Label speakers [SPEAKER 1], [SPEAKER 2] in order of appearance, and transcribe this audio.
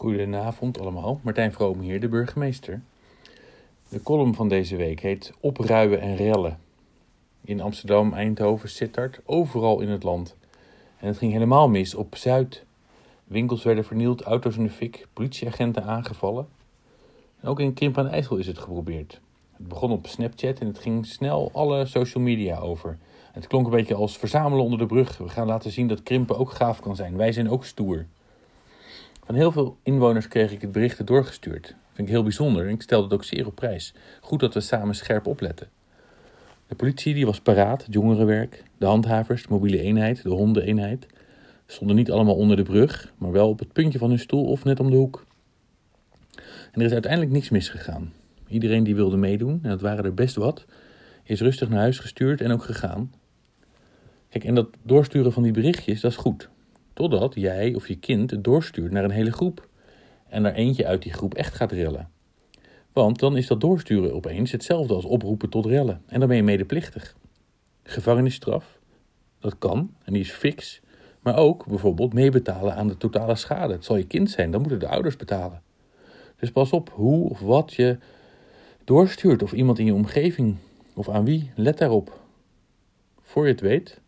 [SPEAKER 1] Goedenavond allemaal, Martijn Vroom hier, de burgemeester. De column van deze week heet Opruien en rellen. In Amsterdam, Eindhoven, Sittard, overal in het land. En het ging helemaal mis op Zuid. Winkels werden vernield, auto's in de fik, politieagenten aangevallen. En ook in Krimp aan IJssel is het geprobeerd. Het begon op Snapchat en het ging snel alle social media over. Het klonk een beetje als verzamelen onder de brug. We gaan laten zien dat krimpen ook gaaf kan zijn. Wij zijn ook stoer. Van heel veel inwoners kreeg ik het berichten doorgestuurd. Vind ik heel bijzonder en ik stel het ook zeer op prijs. Goed dat we samen scherp opletten. De politie die was paraat, het jongerenwerk, de handhavers, de mobiele eenheid, de hondeneenheid. Stonden niet allemaal onder de brug, maar wel op het puntje van hun stoel of net om de hoek. En er is uiteindelijk niks misgegaan. Iedereen die wilde meedoen, en dat waren er best wat, is rustig naar huis gestuurd en ook gegaan. Kijk, en dat doorsturen van die berichtjes, dat is goed. Totdat jij of je kind het doorstuurt naar een hele groep. En er eentje uit die groep echt gaat rellen. Want dan is dat doorsturen opeens hetzelfde als oproepen tot rellen. En dan ben je medeplichtig. Gevangenisstraf, dat kan en die is fix. Maar ook bijvoorbeeld meebetalen aan de totale schade. Het zal je kind zijn, dan moeten de ouders betalen. Dus pas op hoe of wat je doorstuurt. Of iemand in je omgeving. Of aan wie. Let daarop. Voor je het weet,